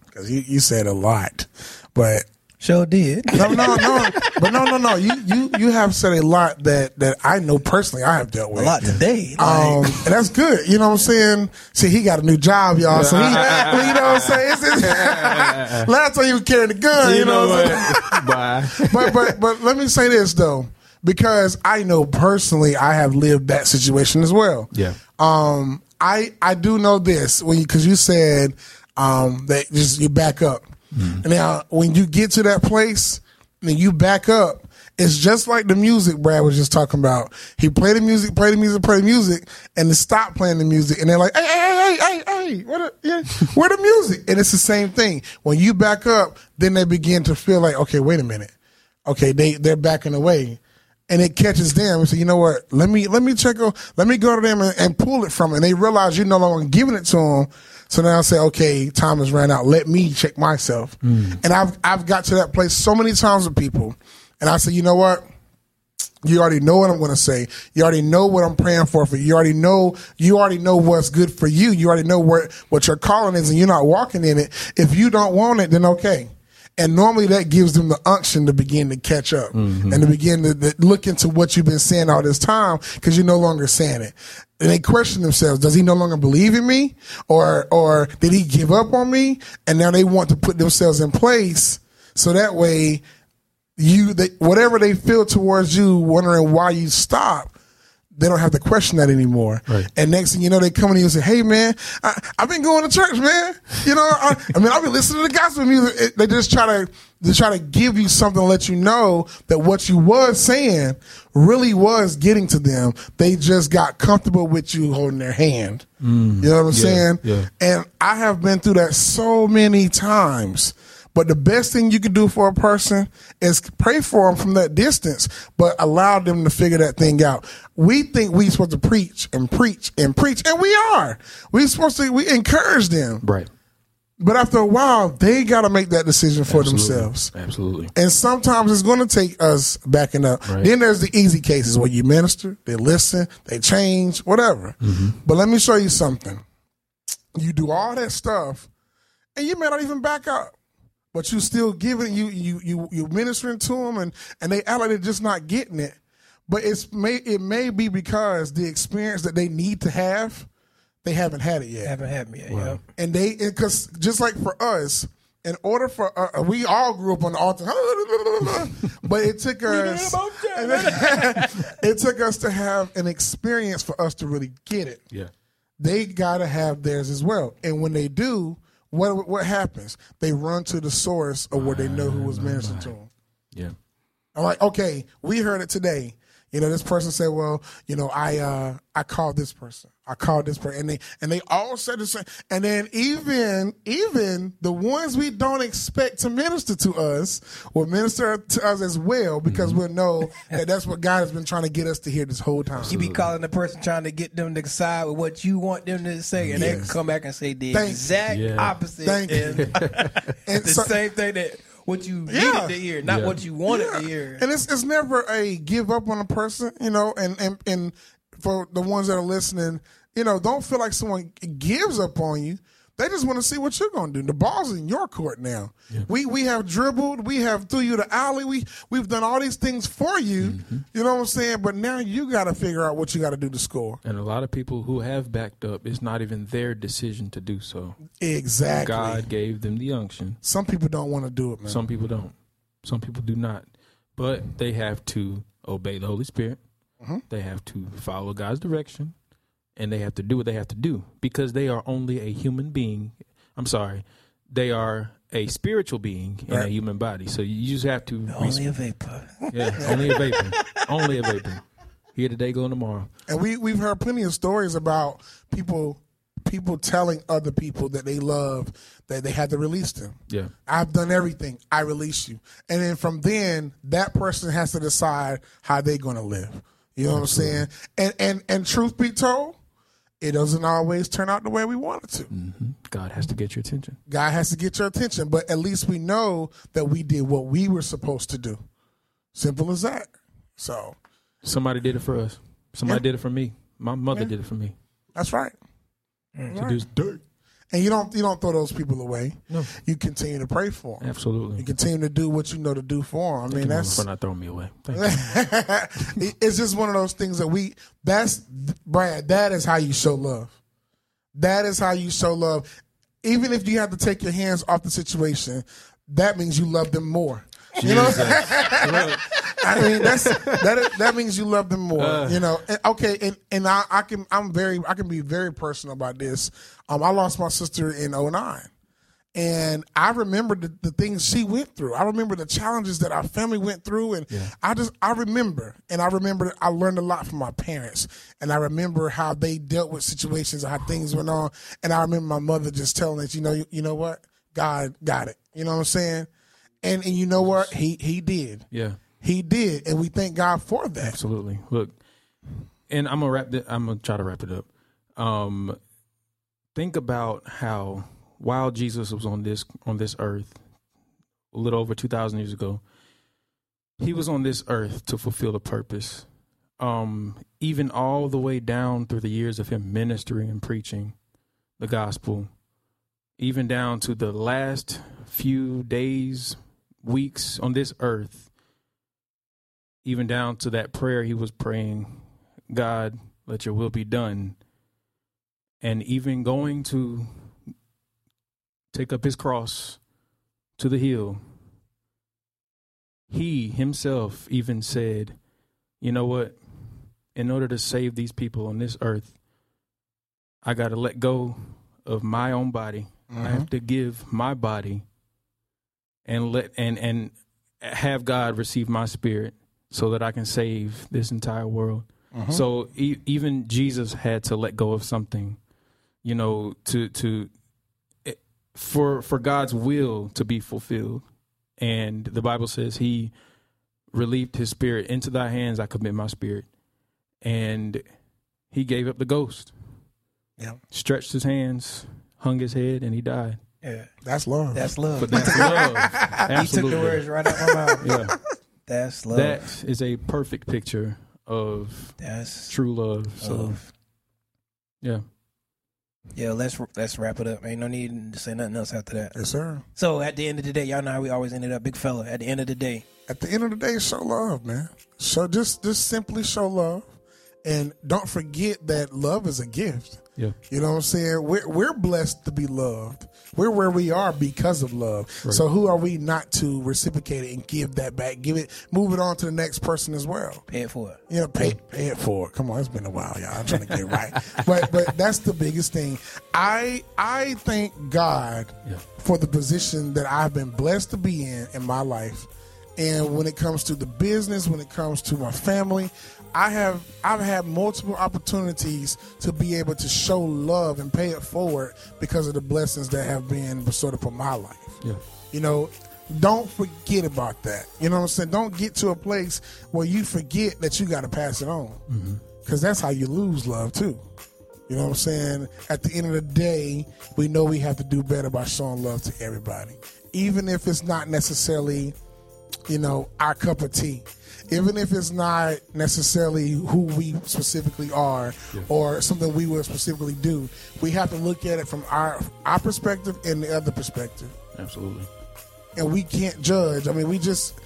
because you, you said a lot, but Sure did. no, no, no, but no, no, no. You you you have said a lot that that I know personally. I have dealt with A lot today. Like, Um, and that's good. You know what I'm saying? See, he got a new job, y'all. So he, you know what I'm saying? It's, it's, last time you was carrying the gun, you, know, what I'm saying? Bye. but but but let me say this though, because I know personally I have lived that situation as well. Yeah. Um, I I do know this when because you, said um that just you back up. Mm-hmm. Now when you get to that place and you back up. It's just like the music Brad was just talking about. He played the music, played the music, played the music, and then stopped playing the music, and they're like, "Hey, hey, hey, hey, hey, what? The, yeah, where the music?" And it's the same thing. When you back up, then they begin to feel like, "Okay, wait a minute, okay, they they're backing away." and it catches them and say, you know what? Let me let me check. o- Let me go to them and, and pull it from. 'em." And they realize you're no longer giving it to them. So now I say, okay, time has ran out. Let me check myself. Hmm. And I've I've got to that place so many times with people, and I say, you know what? You already know what I'm going to say. You already know what I'm praying for. For you already know. You already know what's good for you. You already know what what your calling is, and you're not walking in it. If you don't want it, then okay. And normally that gives them the unction to begin to catch up mm-hmm. and to begin to, to look into what you've been saying all this time because you're no longer saying it. And they question themselves: Does he no longer believe in me, or or did he give up on me? And now they want to put themselves in place so that way you they, whatever they feel towards you, wondering why you stop, they don't have to question that anymore. Right. And next thing you know, they come to you and say, "Hey, man, I, I've been going to church, man. You know, I, I mean, I've been listening to the gospel music." It- they just try to they try to give you something to let you know that what you was saying really was getting to them. They just got comfortable with you holding their hand. Mm. You know what I'm saying? yeah. And I have been through that so many times. But the best thing you can do for a person is pray for them from that distance, but allow them to figure that thing out. We think we supposed to preach and preach and preach, and we are. We supposed to we encourage them, Right. but after a while, they got to make that decision for themselves. Absolutely. And sometimes it's going to take us backing up. Right. Then there's the easy cases where you minister, they listen, they change, whatever. Mm-hmm. But let me show you something. You do all that stuff, and you may not even back up, but you still giving you you you you ministering to them, and and they act like they're just not getting it. But it's may it may be because the experience that they need to have, they haven't had it yet haven't had me yet. yeah. and they because just like for us in order for uh, we all grew up on the altar but it took us it took us to have an experience for us to really get it Yeah. they got to have theirs as well and when they do what what happens they run to the source of where they know who was ministering to them Yeah. I'm like, okay, we heard it today. You know, this person said, "Well, you know, I uh, I called this person, I called this person," and they and they all said the same. And then even even the ones we don't expect to minister to us will minister to us as well because we'll know that that's what God has been trying to get us to hear this whole time. You be calling the person trying to get them to side with what you want them to say, and they come back and say the Thank- exact Yeah. opposite. Thank you. and And the so- same thing that what you Yeah. needed to hear, not Yeah. what you wanted Yeah. to hear. And it's it's never a give up on a person, you know, and, and and for the ones that are listening, you know, don't feel like someone gives up on you. They just want to see what you're going to do. The ball's in your court now. We we have dribbled, we have threw you the alley, we we've done all these things for you. Mm-hmm. You know what I'm saying? But now you got to figure out what you got to do to score. And a lot of people who have backed up, it's not even their decision to do so. Exactly. God gave them the unction. Some people don't want to do it, man. Some people don't. Some people do not. But they have to obey the Holy Spirit. Mm-hmm. They have to follow God's direction. And they have to do what they have to do because they are only a human being. I'm sorry. They are a spiritual being in a human body. So you just have to. Only a vapor. yeah, only a vapor. only a vapor. Here today, go tomorrow. And we we've heard plenty of stories about people people telling other people that they love that they had to release them. Yeah. I've done everything. I release you. And then from then, that person has to decide how they're going to live. You know what I'm saying? And and and truth be told, it doesn't always turn out the way we want it to. Mm-hmm. God has to get your attention. God has to get your attention, but at least we know that we did what we were supposed to do. Simple as that. So Somebody did it for us. Somebody did it for me. My mother did it for me. that's right. To this dirt. And you don't you don't throw those people away. No. You continue to pray for them. Absolutely. You continue to do what you know to do for them. I mean, on, that's for not throwing me away. Thank it's just one of those things that we that's Brad, that is how you show love. That is how you show love. Even if you have to take your hands off the situation, that means you love them more. You know, I mean that's that that means you love them more. you know, and, okay, and and I, I can I'm very I can be very personal about this. Um, I lost my sister in 09. And I remember the, the things she went through. I remember the challenges that our family went through. And I just, I remember. And I remember I learned a lot from my parents. And I remember how they dealt with situations, how things went on. And I remember my mother just telling us, you know, you, you know what? God got it. You know what I'm saying? And, and you know what? He, he did. Yeah, He did. And we thank God for that. absolutely. Look, and I'm gonna wrap. It, I'm gonna try to wrap it up. Um, think about how while Jesus was on this on this earth, a little over two thousand years ago, he was on this earth to fulfill a purpose. Um, even all the way down through the years of him ministering and preaching the gospel, even down to the last few days, weeks on this earth, even down to that prayer he was praying, God, let your will be done. And even going to take up his cross to the hill, he himself even said, You know what? In order to save these people on this earth, I got to let go of my own body. I mm-hmm. have to give my body and let and and have God receive my spirit so that I can save this entire world. Mm-hmm. So e- even Jesus had to let go of something, you know, to to eh, for for God's will to be fulfilled. And the Bible says he relieved his spirit into thy hands I commit my spirit. And he gave up the ghost. Yeah. Stretched his hands, hung his head and he died. Yeah, That's love. that's love. But that's love. you took the words right out my mouth. Yeah. That's love. That is a perfect picture of that's true love. So love. yeah. Yeah, let's let's wrap it up. Ain't no need to say nothing else after that. yes, sir. So at the end of the day, y'all know how we always ended up, big fella. At the end of the day, at the end of the day, show love, man. So just just simply show love, and don't forget that love is a gift. Yeah. You know what I'm saying? We're we're blessed to be loved. We're where we are because of love. So who are we not to reciprocate it and give that back? Give it, move it on to the next person as well. pay it for it. You know, pay pay it for it. Come on, it's been a while, y'all. I'm trying to get it right. But but that's the biggest thing. I I thank God Yeah. for the position that I've been blessed to be in in my life. And when it comes to the business, when it comes to my family, I have I've had multiple opportunities to be able to show love and pay it forward because of the blessings that have been bestowed upon my life. Yeah. You know, don't forget about that. You know what I'm saying? Don't get to a place where you forget that you got to pass it on. Mm-hmm. Because that's how you lose love, too. You know what I'm saying? At the end of the day, we know we have to do better by showing love to everybody. Even if it's not necessarily, you know, our cup of tea. Even if it's not necessarily who we specifically are or something we would specifically do, we have to look at it from our our perspective and the other perspective Absolutely. and we can't judge. I mean, we just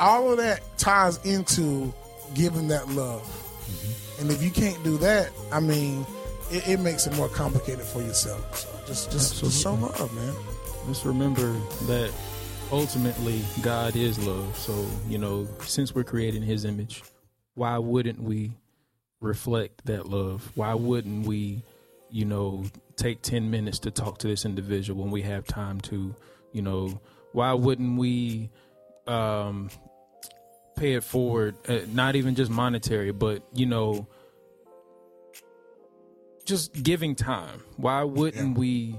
all of that ties into giving that love. Mm-hmm. And if you can't do that, I mean, it, it makes it more complicated for yourself. So just just, just show love, man. Let's remember that ultimately God is love. So, you know, since we're created in his image, why wouldn't we reflect that love? Why wouldn't we, you know, take 10 minutes to talk to this individual when we have time to, you know, why wouldn't we um pay it forward, uh, not even just monetary, but, you know, just giving time. Why wouldn't we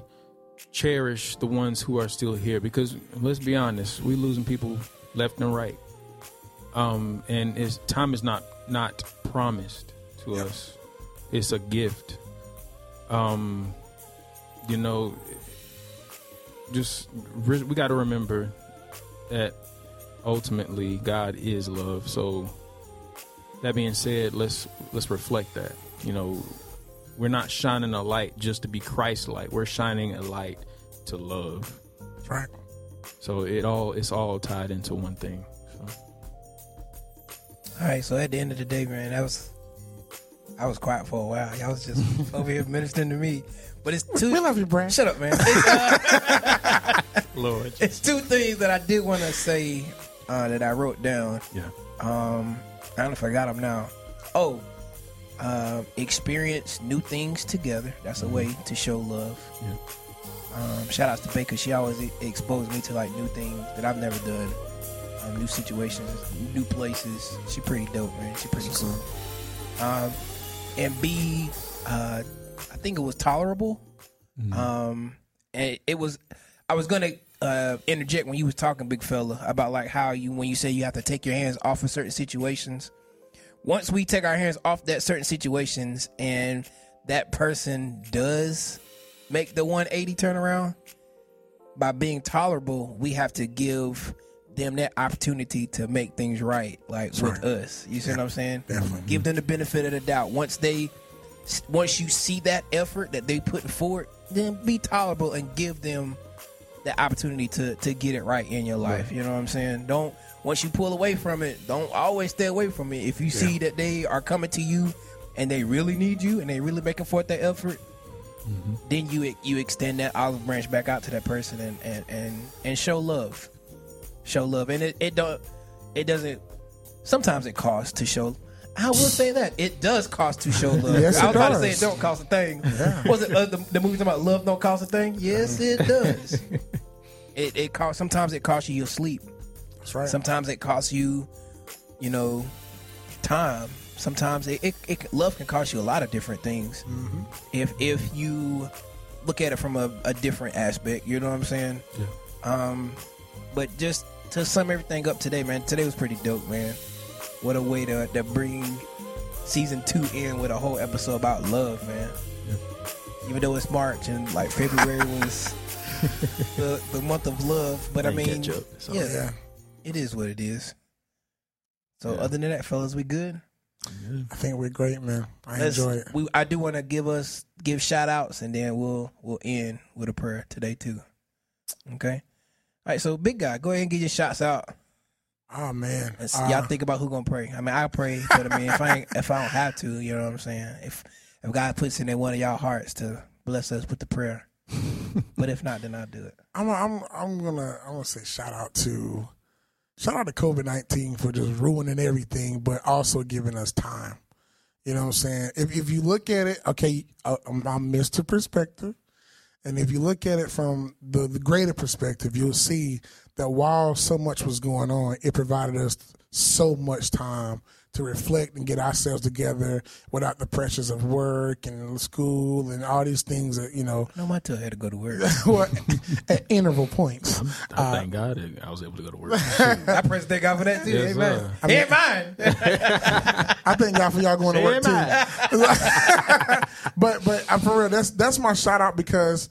cherish the ones who are still here? Because let's be honest, we losing people left and right. Um, and it's, time is not not promised to us. It's a gift. Um, you know, just re- we got to remember that ultimately God is love. So that being said, let's let's reflect that. You know, we're not shining a light just to be Christ light. We're shining a light to love. Right. So it all it's all tied into one thing. So All right, so at the end of the day, man, that was I was quiet for a while. Y'all was just over here ministering to me. But it's two. We love you, Brad. Shut up, man. It's, uh, Lord, it's two things that I did want to say uh, that I wrote down. yeah, Um, I don't know if I got them now. Oh, um, experience new things together. That's a way to show love. Yeah. Um, shout outs to Baker. She always exposed me to like new things that I've never done. Um, new situations, new places. She pretty dope, man. She pretty cool. Um, and B, uh, I think it was tolerable. Um, and it was. I was gonna uh, interject when you was talking, big fella, about like how you when you say you have to take your hands off of certain situations. Once we take our hands off that certain situations, and that person does make the 180 turnaround by being tolerable, we have to give them that opportunity to make things right, like with us. You see what I'm saying? Definitely. Give them the benefit of the doubt. Once they, once you see that effort that they put forward, then be tolerable and give them the opportunity to to get it right in your life. You know what I'm saying? Don't once you pull away from it, don't always stay away from it. If you see that they are coming to you and they really need you and they really making forth that effort, then you you extend that olive branch back out to that person and and and, and show love, show love. And it, it don't it doesn't. Sometimes it costs to show. I will say that it does cost to show love. Yes, I was about to say it don't cost a thing. Was it uh, the, the movie about love don't cost a thing? Yes, it does. it it costs. Sometimes it costs you your sleep. That's right. Sometimes it costs you, you know, time. Sometimes it, it, it love can cost you a lot of different things. If if you look at it from a, a different aspect, you know what I'm saying. yeah. Um, but just to sum everything up today, man. Today was pretty dope, man. What a way to to bring season two in with a whole episode about love, man. Yeah. Even though it's March and like February was the the month of love, but I mean, catch up. So, yeah, yeah. It is what it is. So Yeah. other than that, fellas, we good. I think we're great, man. I Let's- enjoy it. We I do want to give us give shout outs and then we'll we'll end with a prayer today too. Okay. All right, so big guy, go ahead and get your shots out. Oh man. And s- Uh, y'all think about who gonna pray. I mean, I pray, but I mean, if I ain't, if I don't have to, you know what I'm saying. If if God puts it in one of y'all hearts to bless us with the prayer, but if not, then I'll do it. I'm I'm I'm gonna I'm gonna say shout out to shout out to COVID nineteen for just ruining everything, but also giving us time. You know what I'm saying? If if you look at it, okay, uh, I'm, I'm Mr. Perspective, and if you look at it from the the greater perspective, you'll see that while so much was going on, it provided us so much time to reflect and get ourselves together without the pressures of work and school and all these things that you know No, my tail had to go to work. well, at interval points. I thank God I was able to go to work. I praise thank God for that too. Yes, Amen. sir. I mean- Ain't mine. I thank God for y'all going to work too. But but I'm for real. That's that's my shout out because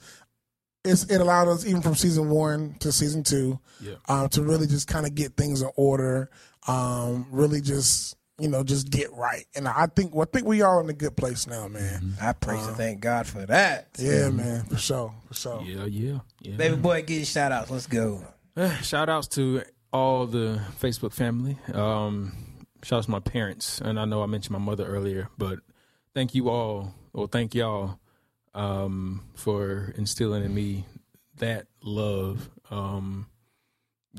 it's it allowed us even from season one to season two, Yeah. um, to really just kind of get things in order. Um, really just you know just get right. And I think well, I think we are in a good place now, man. I praise and thank God for that. Yeah, man, for sure, for sure. Yeah, yeah, yeah. Baby boy, get your shout outs. Let's go. Shout outs to all the Facebook family. Um, shout outs to my parents. And I know I mentioned my mother earlier, but thank you all, or thank y'all um, for instilling in me that love. Um,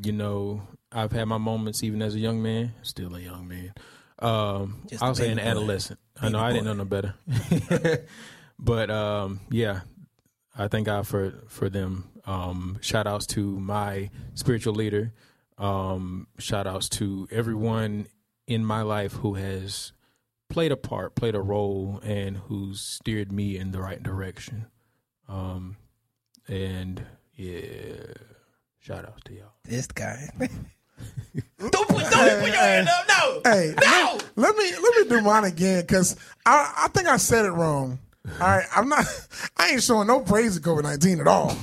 you know, I've had my moments even as a young man, still a young man. Um, Just I was boy. adolescent. I know I didn't know no better. but um, yeah, I thank God for for them. Um, shout outs to my spiritual leader. Um, shout outs to everyone in my life who has played a part, played a role, and who's steered me in the right direction. Um, and yeah, shout outs to y'all. This guy. don't put, don't put your hand up. No. Hey, No. let me let me do mine again because I I think I said it wrong. All right, I'm not. I ain't showing no praise to COVID nineteen at all.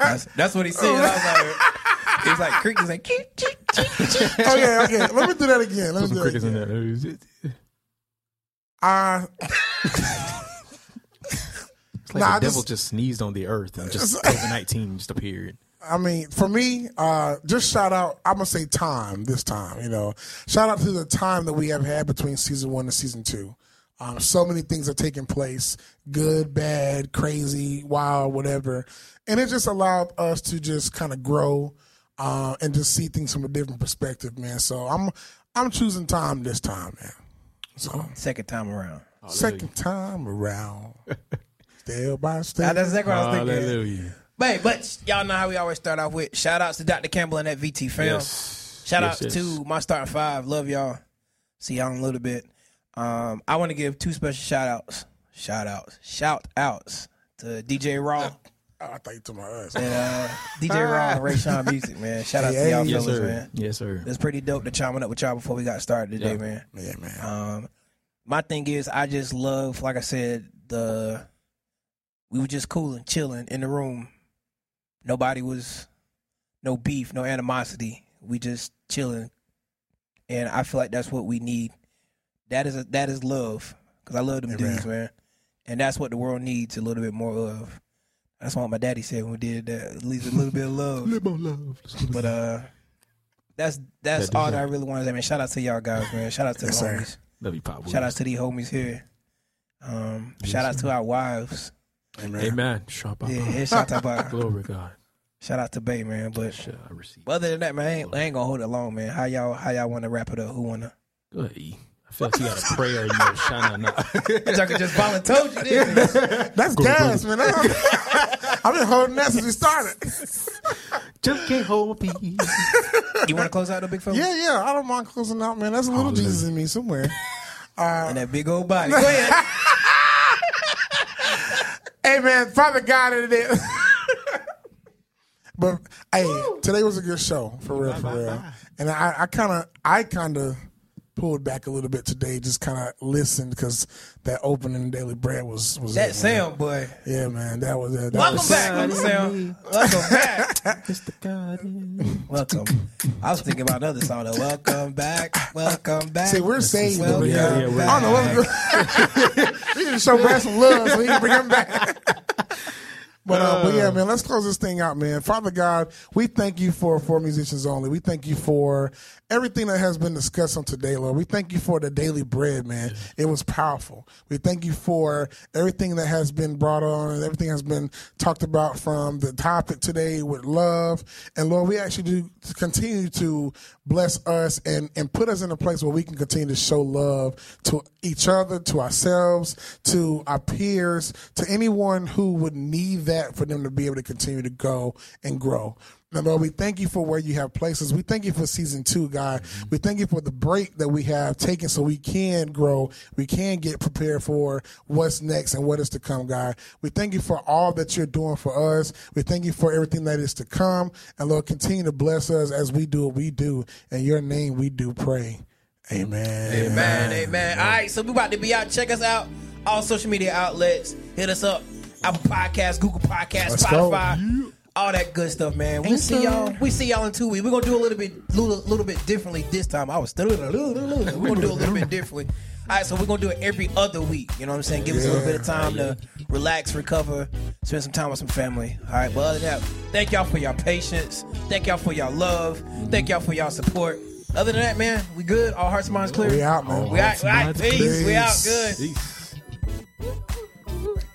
That's, that's what he said. I was like, he like, creak. He's like, "Keep, keep, keep, keep." okay, okay. Let me do that again. Let me Put some do that crickets in again. there. Uh, It's like Nah, I the devil just- just sneezed on the earth and just COVID nineteen just appeared. I mean, for me, uh, just shout out. I'm gonna say time this time. You know, shout out to the time that we have had between season one and season two. Um, so many things are taking place, good, bad, crazy, wild, whatever, and it just allowed us to just kind of grow uh, and just see things from a different perspective, man. So I'm I'm choosing time this time, man. So Second time around. second time around, step by Now, step. that's exactly what I was thinking. Hallelujah. But, but y'all know how we always start off with shout outs to Dr. Campbell and that VT film. Yes. Shout Yes, outs yes. to my starting five. Love y'all. See y'all in a little bit. Um, I want to give two special shout outs. Shout outs. Shout outs to DJ Raw Oh, I thought you told my us. and uh, DJ Raw and Ray Sean Music, man. Shout out to y'all hey. Yes, fellas, sir. man. Yes, sir. It's pretty dope to chiming up with y'all before we got started today, Yeah. man. Yeah, man. Um, my thing is, I just love, like I said, the we were just cooling, chilling in the room. Nobody was, no beef, no animosity. We just chilling, and I feel like that's what we need. That is a, that is love, because I love them Amen. dudes, man, and that's what the world needs a little bit more of. That's what my daddy said when we did that. At least a little bit of love. Little love. But uh, that's that's That all that I really want to say, man. Shout out to y'all guys, man. Shout out to Yes, the homies. Love you, Pop. Shout out to these homies here. Um, shout out to our wives. Amen. Amen. Shout out. Yeah, yeah, shout out to Glory God. shout out to Bay, man. But, Shall I receive? but other than that, man, I ain't, I ain't gonna hold it long, man. How y'all how y'all want to wrap it up? Who wanna? Go ahead, E. I feel like you got a prayer, in your shine on out. Y'all could just volunteer you this. That's gas, man. I've been holding that since we started. Just can't hold me. You want to close out the big fella? Yeah, yeah. I don't mind closing out, man. That's a little Hallelujah. Jesus in me somewhere. And that big old body. Go ahead. Hey, man. Father God it is. but hey, today was a good show for real, for real. And I, I kind of, I kind of pulled back a little bit today, just kind of listened because that opening daily bread was was That it, sound boy. Yeah, man. That was it. That Welcome was, back, Uncle Sam. Welcome back. Mr. God. Welcome. I was thinking about another song. Though. Welcome back. Welcome back. See, we're saved over Welcome here. Yeah, yeah, we're- I don't know we need to show Brad some love so he can bring him back. But, uh, but yeah, man, let's close this thing out, man. Father God, we thank you for for musicians only. We thank you for everything that has been discussed on today, Lord. We thank you for the daily bread, man. It was powerful. We thank you for everything that has been brought on and everything has been talked about from the topic today with love. And Lord, we actually do continue to bless us and and put us in a place where we can continue to show love to each other, to ourselves, to our peers, to anyone who would need that that for them to be able to continue to go and grow. Now, Lord, we thank you for where you have places. We thank you for season two, God. We thank you for the break that we have taken so we can grow. We can get prepared for what's next and what is to come, God. We thank you for all that you're doing for us. We thank you for everything that is to come. And Lord, continue to bless us as we do what we do. In your name, we do pray. Amen. Amen, amen. All right, so we're about to be out. Check us out. All social media outlets. Hit us up. Apple Podcasts, Google Podcasts, Let's go. Spotify. All that good stuff, man. We see y'all. We see y'all in two weeks. We're gonna do a little bit, little, little bit differently this time. I was still, we're gonna do a little bit differently. All right, so we're gonna do it every other week. You know what I'm saying? Give us a little bit of time to relax, recover, spend some time with some family. All right, but other than that, thank y'all for your patience. Thank y'all for y'all love. Thank y'all for y'all support. Other than that, man, we good. All hearts and minds clear. We out, man. We out. We out. minds Peace. We out. Good. Peace.